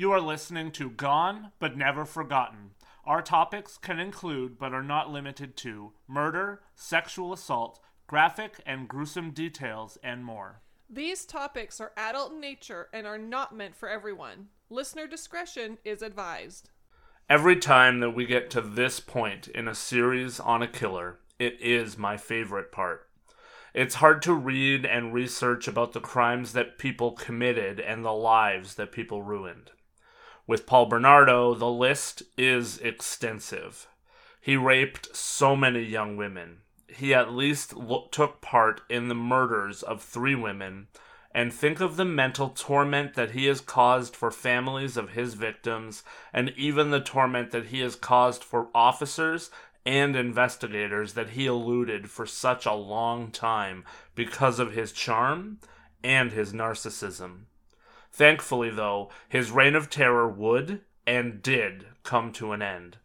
You are listening to Gone but Never Forgotten. Our topics can include, but are not limited to, murder, sexual assault, graphic and gruesome details, and more. These topics are adult in nature and are not meant for everyone. Listener discretion is advised. Every time that we get to this point in a series on a killer, it is my favorite part. It's hard to read and research about the crimes that people committed and the lives that people ruined. With Paul Bernardo, the list is extensive. He raped so many young women. He at least lo- took part in the murders of three women. And think of the mental torment that he has caused for families of his victims, and even the torment that he has caused for officers and investigators that he eluded for such a long time because of his charm and his narcissism. Thankfully, though, his reign of terror would and did come to an end.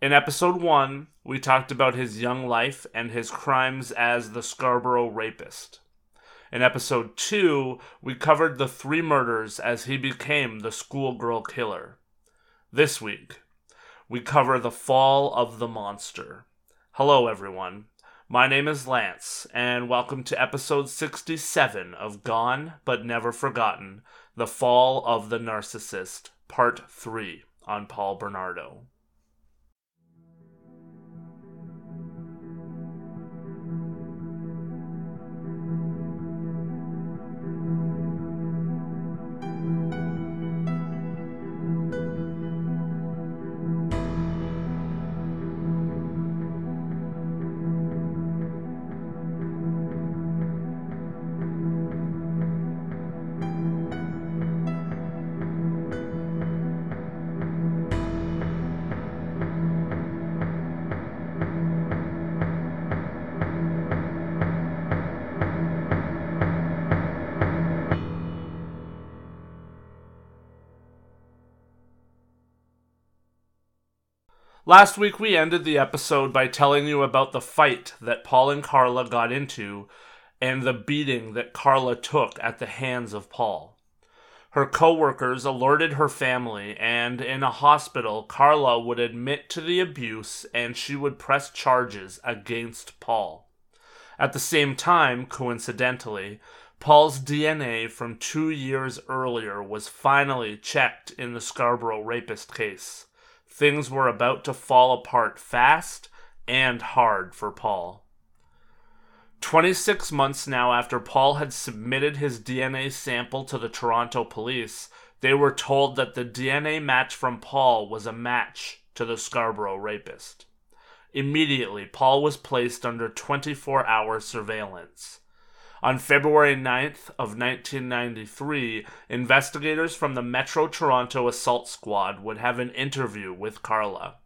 In episode 1, we talked about his young life and his crimes as the Scarborough rapist. In episode 2, we covered the three murders as he became the schoolgirl killer. This week, we cover the fall of the monster. Hello, everyone. My name is Lance, and welcome to episode 67 of Gone But Never Forgotten The Fall of the Narcissist, Part 3 on Paul Bernardo. Last week, we ended the episode by telling you about the fight that Paul and Karla got into and the beating that Karla took at the hands of Paul. Her coworkers alerted her family, and in a hospital, Karla would admit to the abuse and she would press charges against Paul. At the same time, coincidentally, Paul's DNA from two years earlier was finally checked in the Scarborough rapist case. Things were about to fall apart fast and hard for Paul. 26 months now after Paul had submitted his DNA sample to the Toronto police, they were told that the DNA match from Paul was a match to the Scarborough rapist. Immediately, Paul was placed under 24 hour surveillance. On February 9th of 1993, investigators from the Metro Toronto Assault Squad would have an interview with Karla.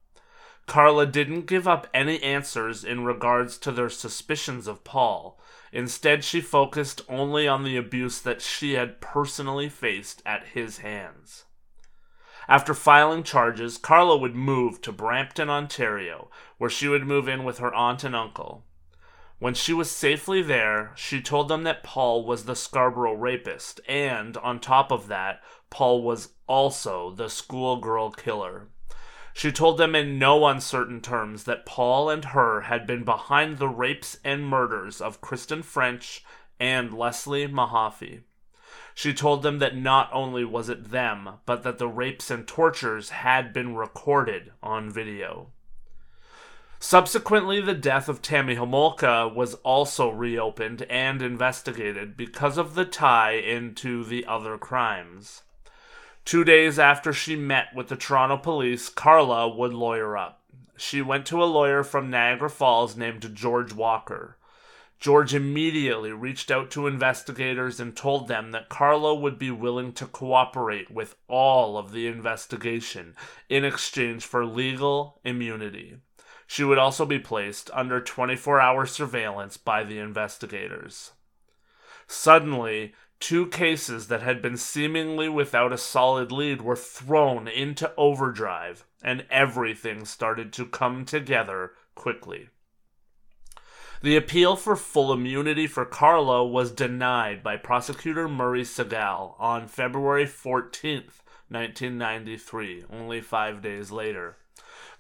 Karla didn't give up any answers in regards to their suspicions of Paul. Instead, she focused only on the abuse that she had personally faced at his hands. After filing charges, Karla would move to Brampton, Ontario, where she would move in with her aunt and uncle. When she was safely there, she told them that Paul was the Scarborough rapist, and, on top of that, Paul was also the schoolgirl killer. She told them in no uncertain terms that Paul and her had been behind the rapes and murders of Kristen French and Leslie Mahaffy. She told them that not only was it them, but that the rapes and tortures had been recorded on video. Subsequently, the death of Tammy Homolka was also reopened and investigated because of the tie into the other crimes. Two days after she met with the Toronto police, Karla would lawyer up. She went to a lawyer from Niagara Falls named George Walker. George immediately reached out to investigators and told them that Karla would be willing to cooperate with all of the investigation in exchange for legal immunity. She would also be placed under 24 hour surveillance by the investigators. Suddenly, two cases that had been seemingly without a solid lead were thrown into overdrive, and everything started to come together quickly. The appeal for full immunity for Karla was denied by prosecutor Murray Segal on February 14th, 1993, only five days later.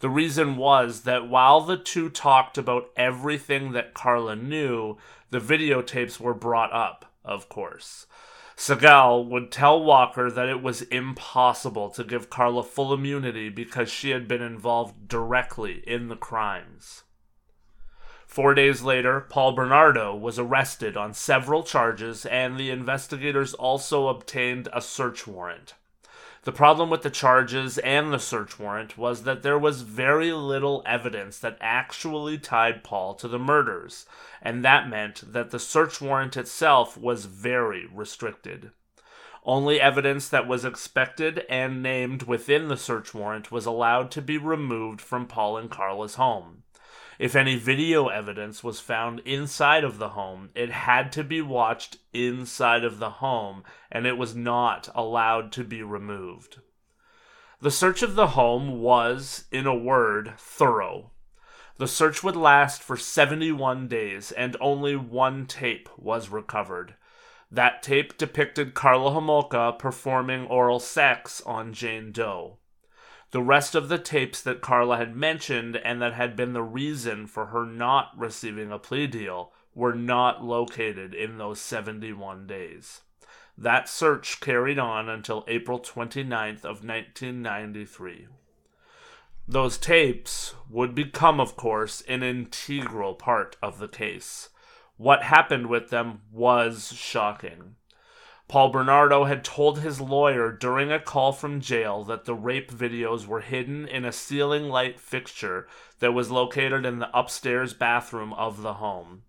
The reason was that while the two talked about everything that Karla knew, the videotapes were brought up, of course. Segal would tell Walker that it was impossible to give Karla full immunity because she had been involved directly in the crimes. Four days later, Paul Bernardo was arrested on several charges, and the investigators also obtained a search warrant. The problem with the charges and the search warrant was that there was very little evidence that actually tied Paul to the murders, and that meant that the search warrant itself was very restricted. Only evidence that was expected and named within the search warrant was allowed to be removed from Paul and Karla's home. If any video evidence was found inside of the home, it had to be watched inside of the home, and it was not allowed to be removed. The search of the home was, in a word, thorough. The search would last for 71 days, and only one tape was recovered. That tape depicted Karla Homolka performing oral sex on Jane Doe. The rest of the tapes that Karla had mentioned and that had been the reason for her not receiving a plea deal were not located in those 71 days. That search carried on until April 29th of 1993. Those tapes would become, of course, an integral part of the case. What happened with them was shocking. Paul Bernardo had told his lawyer during a call from jail that the rape videos were hidden in a ceiling light fixture that was located in the upstairs bathroom of the home.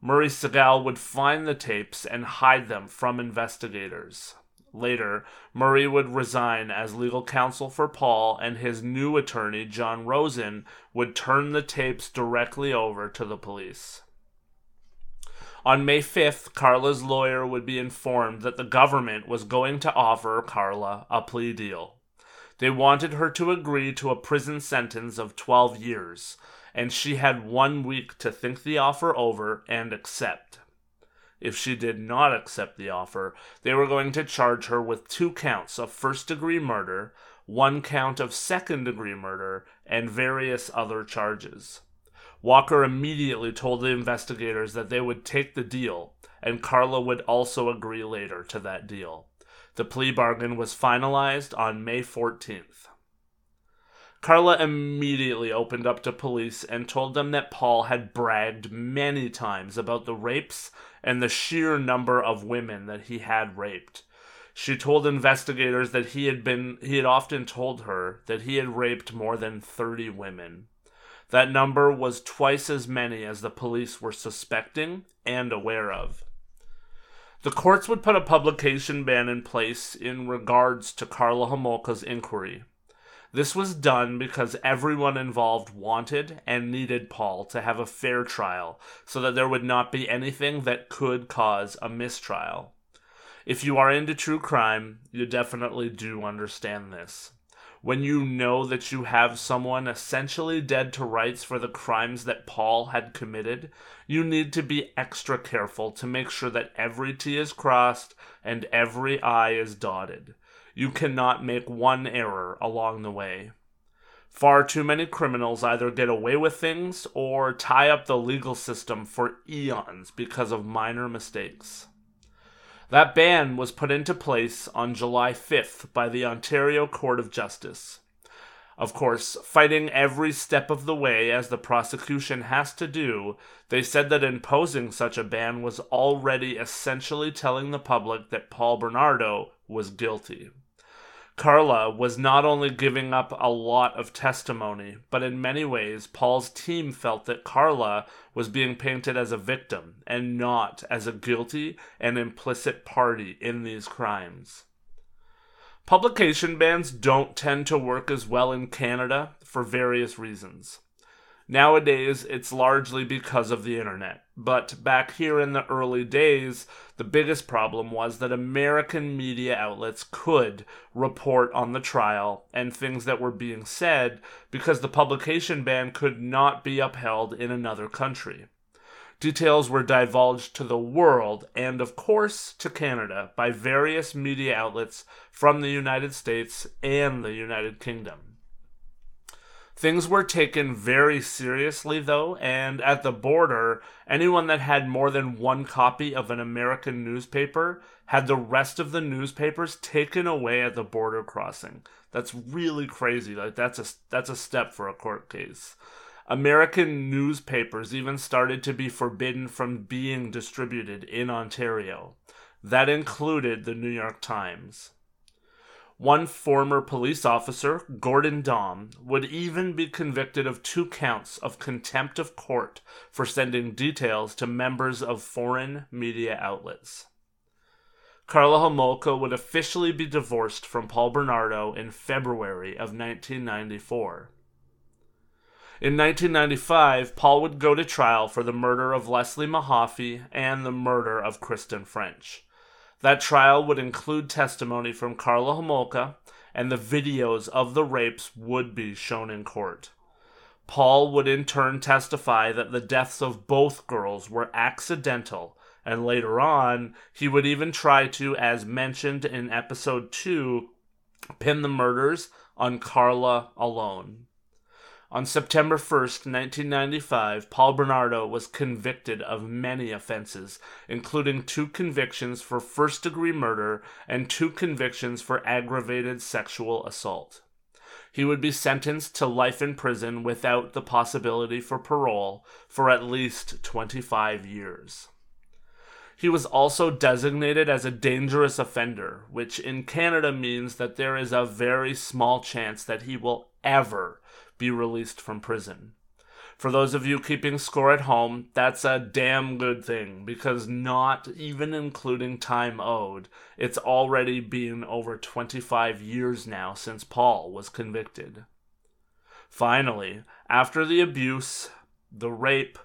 Murray Segal would find the tapes and hide them from investigators. Later, Murray would resign as legal counsel for Paul, and his new attorney, John Rosen, would turn the tapes directly over to the police. On May 5th, Karla's lawyer would be informed that the government was going to offer Karla a plea deal. They wanted her to agree to a prison sentence of 12 years, and she had one week to think the offer over and accept. If she did not accept the offer, they were going to charge her with two counts of first degree murder, one count of second degree murder, and various other charges. Walker immediately told the investigators that they would take the deal, and Karla would also agree later to that deal. The plea bargain was finalized on May 14th. Karla immediately opened up to police and told them that Paul had bragged many times about the rapes and the sheer number of women that he had raped. She told investigators that he had been he had often told her that he had raped more than 30 women. That number was twice as many as the police were suspecting and aware of. The courts would put a publication ban in place in regards to Karla Homolka's inquiry. This was done because everyone involved wanted and needed Paul to have a fair trial so that there would not be anything that could cause a mistrial. If you are into true crime, you definitely do understand this when you know that you have someone essentially dead to rights for the crimes that Paul had committed, you need to be extra careful to make sure that every T is crossed and every I is dotted. You cannot make one error along the way. Far too many criminals either get away with things or tie up the legal system for eons because of minor mistakes. That ban was put into place on July 5th by the Ontario Court of Justice. Of course, fighting every step of the way, as the prosecution has to do, they said that imposing such a ban was already essentially telling the public that Paul Bernardo was guilty. Karla was not only giving up a lot of testimony, but in many ways, Paul's team felt that Karla was being painted as a victim and not as a guilty and implicit party in these crimes. Publication bans don't tend to work as well in Canada for various reasons. Nowadays, it's largely because of the internet. But back here in the early days, the biggest problem was that American media outlets could report on the trial and things that were being said because the publication ban could not be upheld in another country. Details were divulged to the world and, of course, to Canada by various media outlets from the United States and the United Kingdom. Things were taken very seriously, though, and at the border, anyone that had more than one copy of an American newspaper had the rest of the newspapers taken away at the border crossing. That's really crazy. Like that's a that's a step for a court case. American newspapers even started to be forbidden from being distributed in Ontario. That included the New York Times. One former police officer, Gordon Daum, would even be convicted of two counts of contempt of court for sending details to members of foreign media outlets. Karla Homolka would officially be divorced from Paul Bernardo in February of 1994. In 1995, Paul would go to trial for the murder of Leslie Mahaffy and the murder of Kristen French. That trial would include testimony from Karla Homolka, and the videos of the rapes would be shown in court. Paul would in turn testify that the deaths of both girls were accidental, and later on, he would even try to, as mentioned in episode 2, pin the murders on Karla alone. On September 1st, 1995, Paul Bernardo was convicted of many offenses, including two convictions for first degree murder and two convictions for aggravated sexual assault. He would be sentenced to life in prison without the possibility for parole for at least 25 years. He was also designated as a dangerous offender, which in Canada means that there is a very small chance that he will ever be released from prison. For those of you keeping score at home, that's a damn good thing because not even including time owed, it's already been over 25 years now since Paul was convicted. Finally, after the abuse, the rape,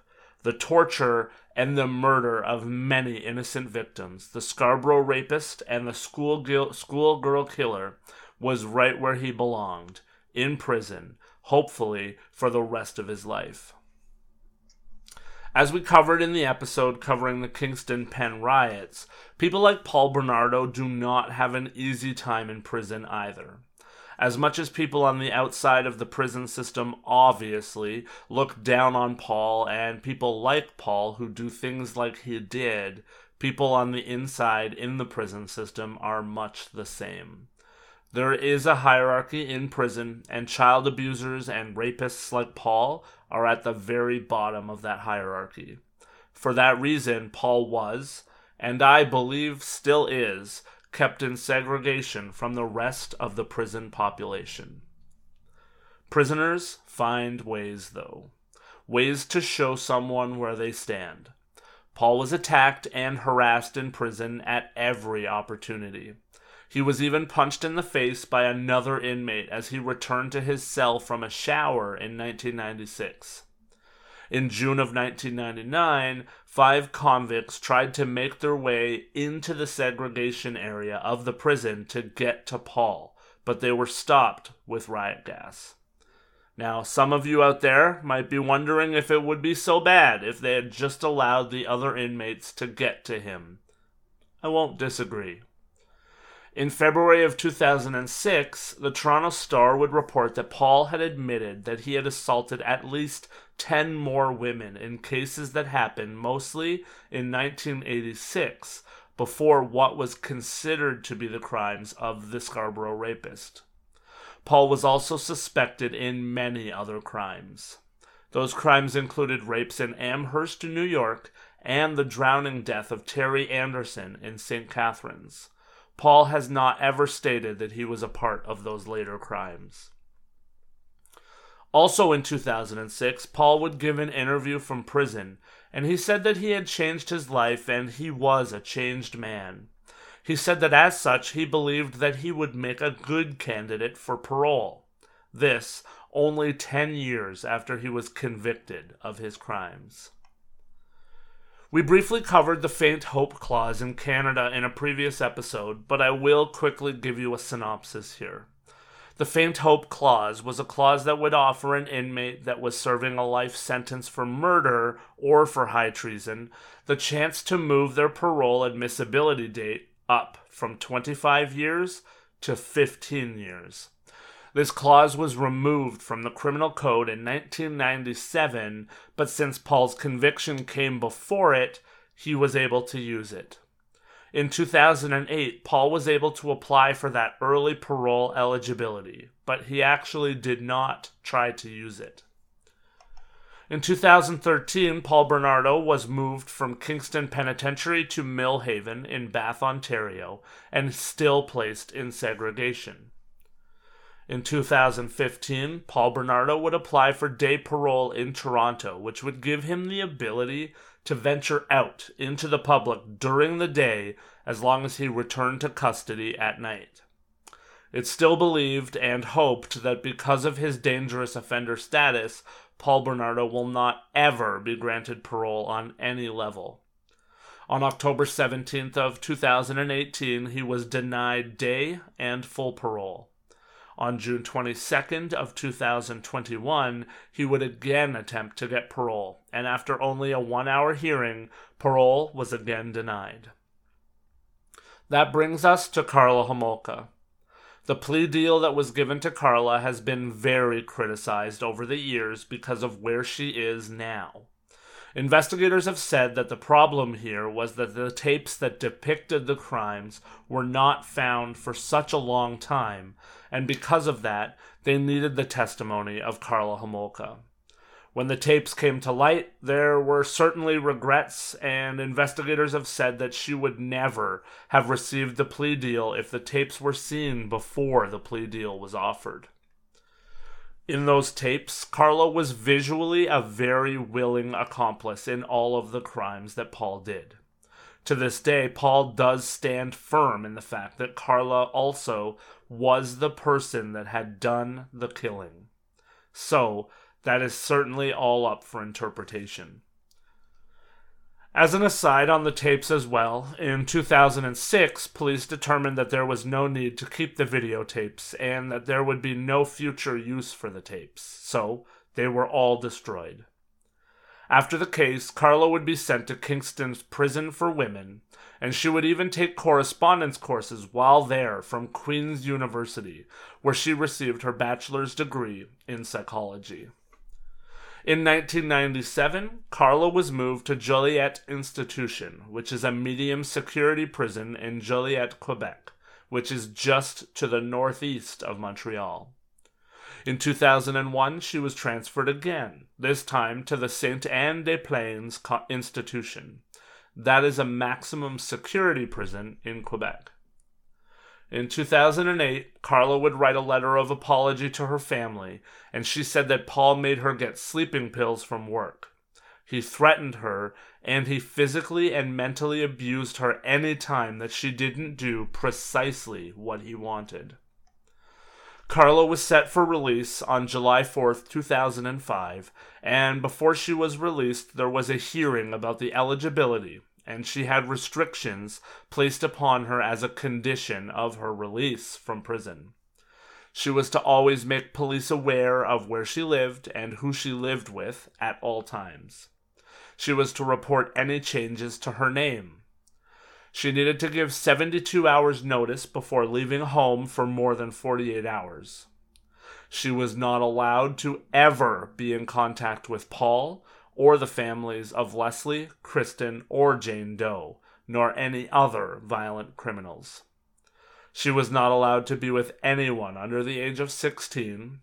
the torture, and the murder of many innocent victims, the Scarborough rapist and the school schoolgirl killer was right where he belonged, in prison, hopefully for the rest of his life. As we covered in the episode covering the Kingston Pen riots, people like Paul Bernardo do not have an easy time in prison either. As much as people on the outside of the prison system obviously look down on Paul and people like Paul who do things like he did, people on the inside in the prison system are much the same. There is a hierarchy in prison, and child abusers and rapists like Paul are at the very bottom of that hierarchy. For that reason, Paul was, and I believe still is, kept in segregation from the rest of the prison population. Prisoners find ways, though, ways to show someone where they stand. Paul was attacked and harassed in prison at every opportunity. He was even punched in the face by another inmate as he returned to his cell from a shower in 1996. In June of 1999, five convicts tried to make their way into the segregation area of the prison to get to Paul, but they were stopped with riot gas. Now, some of you out there might be wondering if it would be so bad if they had just allowed the other inmates to get to him. I won't disagree. In February of 2006, the Toronto Star would report that Paul had admitted that he had assaulted at least 10 more women in cases that happened mostly in 1986, before what was considered to be the crimes of the Scarborough rapist. Paul was also suspected in many other crimes. Those crimes included rapes in Amherst, New York, and the drowning death of Terry Anderson in St. Catharines. Paul has not ever stated that he was a part of those later crimes. Also in 2006, Paul would give an interview from prison, and he said that he had changed his life and he was a changed man. He said that as such, he believed that he would make a good candidate for parole. This only 10 years after he was convicted of his crimes. We briefly covered the faint hope clause in Canada in a previous episode, but I will quickly give you a synopsis here. The faint hope clause was a clause that would offer an inmate that was serving a life sentence for murder or for high treason the chance to move their parole admissibility date up from 25 years to 15 years. This clause was removed from the criminal code in 1997, but since Paul's conviction came before it, he was able to use it. In 2008, Paul was able to apply for that early parole eligibility, but he actually did not try to use it. In 2013, Paul Bernardo was moved from Kingston Penitentiary to Millhaven in Bath, Ontario, and still placed in segregation. In 2015, Paul Bernardo would apply for day parole in Toronto, which would give him the ability to venture out into the public during the day as long as he returned to custody at night. It's still believed and hoped that because of his dangerous offender status, Paul Bernardo will not ever be granted parole on any level. On October 17th of 2018, he was denied day and full parole. On June 22nd of 2021, he would again attempt to get parole, and after only a 1-hour hearing, parole was again denied. That brings us to Karla Homolka. The plea deal that was given to Karla has been very criticized over the years because of where she is now. Investigators have said that the problem here was that the tapes that depicted the crimes were not found for such a long time, and because of that, they needed the testimony of Karla Homolka. When the tapes came to light, there were certainly regrets, and investigators have said that she would never have received the plea deal if the tapes were seen before the plea deal was offered in those tapes, Karla was visually a very willing accomplice in all of the crimes that Paul did. To this day, Paul does stand firm in the fact that Karla also was the person that had done the killing. So, that is certainly all up for interpretation. As an aside on the tapes as well, in 2006, police determined that there was no need to keep the videotapes and that there would be no future use for the tapes, so they were all destroyed. After the case, Karla would be sent to Kingston's Prison for Women, and she would even take correspondence courses while there from Queen's University, where she received her bachelor's degree in psychology. In 1997, Karla was moved to Joliette Institution, which is a medium security prison in Joliette, Quebec, which is just to the northeast of Montreal. In 2001, she was transferred again, this time to the Sainte Anne des Plaines Institution. That is a maximum security prison in Quebec. In 2008, Karla would write a letter of apology to her family, and she said that Paul made her get sleeping pills from work. He threatened her, and he physically and mentally abused her any time that she didn't do precisely what he wanted. Karla was set for release on July 4th, 2005, and before she was released, there was a hearing about the eligibility and she had restrictions placed upon her as a condition of her release from prison. She was to always make police aware of where she lived and who she lived with at all times. She was to report any changes to her name. She needed to give 72 hours' notice before leaving home for more than 48 hours. She was not allowed to ever be in contact with Paul or the families of Leslie, Kristen, or Jane Doe, nor any other violent criminals. She was not allowed to be with anyone under the age of 16.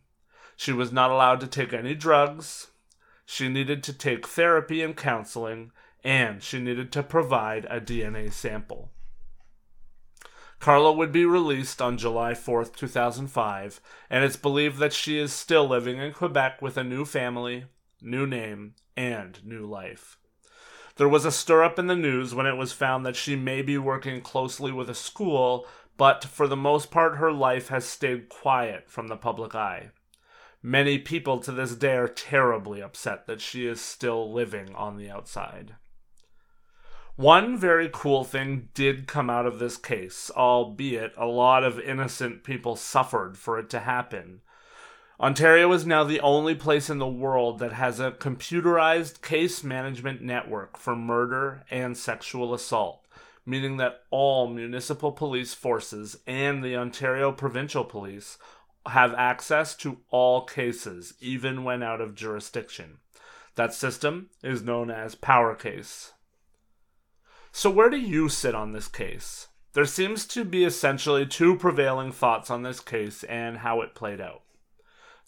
She was not allowed to take any drugs. She needed to take therapy and counseling, and she needed to provide a DNA sample. Karla would be released on July 4th, 2005, and it's believed that she is still living in Quebec with a new family, new name, and new life. There was a stir up in the news when it was found that she may be working closely with a school, but for the most part, her life has stayed quiet from the public eye. Many people to this day are terribly upset that she is still living on the outside. One very cool thing did come out of this case, albeit a lot of innocent people suffered for it to happen. Ontario is now the only place in the world that has a computerized case management network for murder and sexual assault, meaning that all municipal police forces and the Ontario Provincial Police have access to all cases, even when out of jurisdiction. That system is known as Power Case. So, where do you sit on this case? There seems to be essentially two prevailing thoughts on this case and how it played out.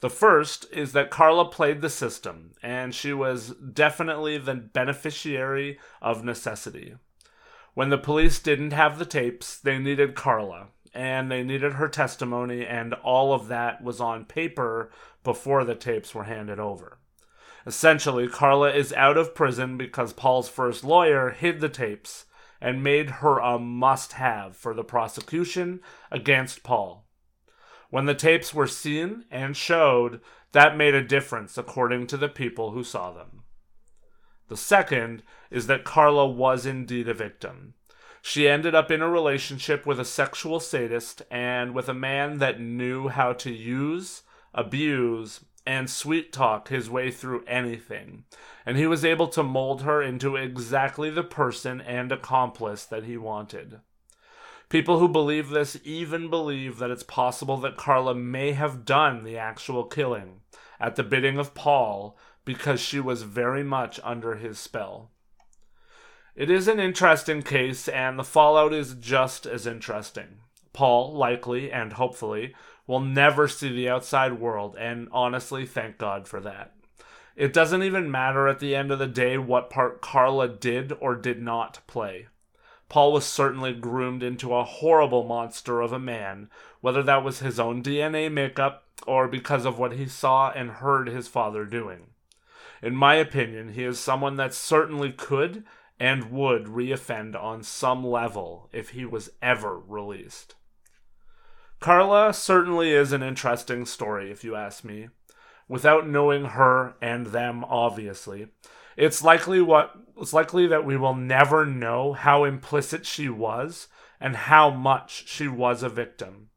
The first is that Karla played the system, and she was definitely the beneficiary of necessity. When the police didn't have the tapes, they needed Karla, and they needed her testimony, and all of that was on paper before the tapes were handed over. Essentially, Karla is out of prison because Paul's first lawyer hid the tapes and made her a must have for the prosecution against Paul. When the tapes were seen and showed, that made a difference according to the people who saw them. The second is that Karla was indeed a victim. She ended up in a relationship with a sexual sadist and with a man that knew how to use, abuse, and sweet talk his way through anything, and he was able to mold her into exactly the person and accomplice that he wanted. People who believe this even believe that it's possible that Karla may have done the actual killing at the bidding of Paul because she was very much under his spell. It is an interesting case, and the fallout is just as interesting. Paul, likely and hopefully, will never see the outside world, and honestly, thank God for that. It doesn't even matter at the end of the day what part Karla did or did not play. Paul was certainly groomed into a horrible monster of a man, whether that was his own DNA makeup or because of what he saw and heard his father doing. In my opinion, he is someone that certainly could and would reoffend on some level if he was ever released. Karla certainly is an interesting story, if you ask me. Without knowing her and them, obviously, it's likely what it's likely that we will never know how implicit she was and how much she was a victim.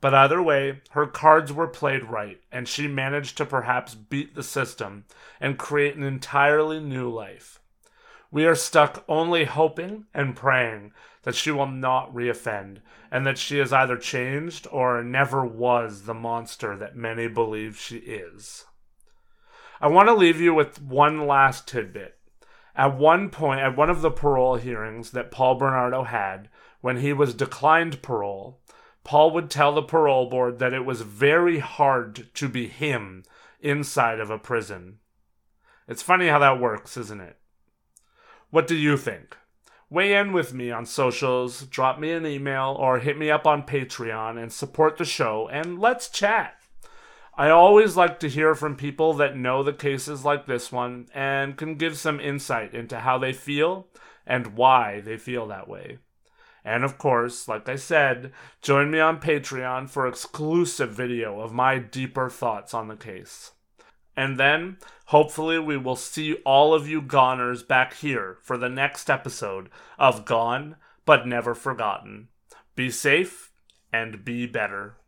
But either way, her cards were played right, and she managed to perhaps beat the system and create an entirely new life. We are stuck only hoping and praying that she will not reoffend, and that she is either changed or never was the monster that many believe she is. I want to leave you with one last tidbit. At one point, at one of the parole hearings that Paul Bernardo had, when he was declined parole, Paul would tell the parole board that it was very hard to be him inside of a prison. It's funny how that works, isn't it? What do you think? Weigh in with me on socials, drop me an email, or hit me up on Patreon and support the show, and let's chat. I always like to hear from people that know the cases like this one and can give some insight into how they feel and why they feel that way. And of course, like I said, join me on Patreon for exclusive video of my deeper thoughts on the case. And then, hopefully, we will see all of you goners back here for the next episode of Gone But Never Forgotten. Be safe and be better.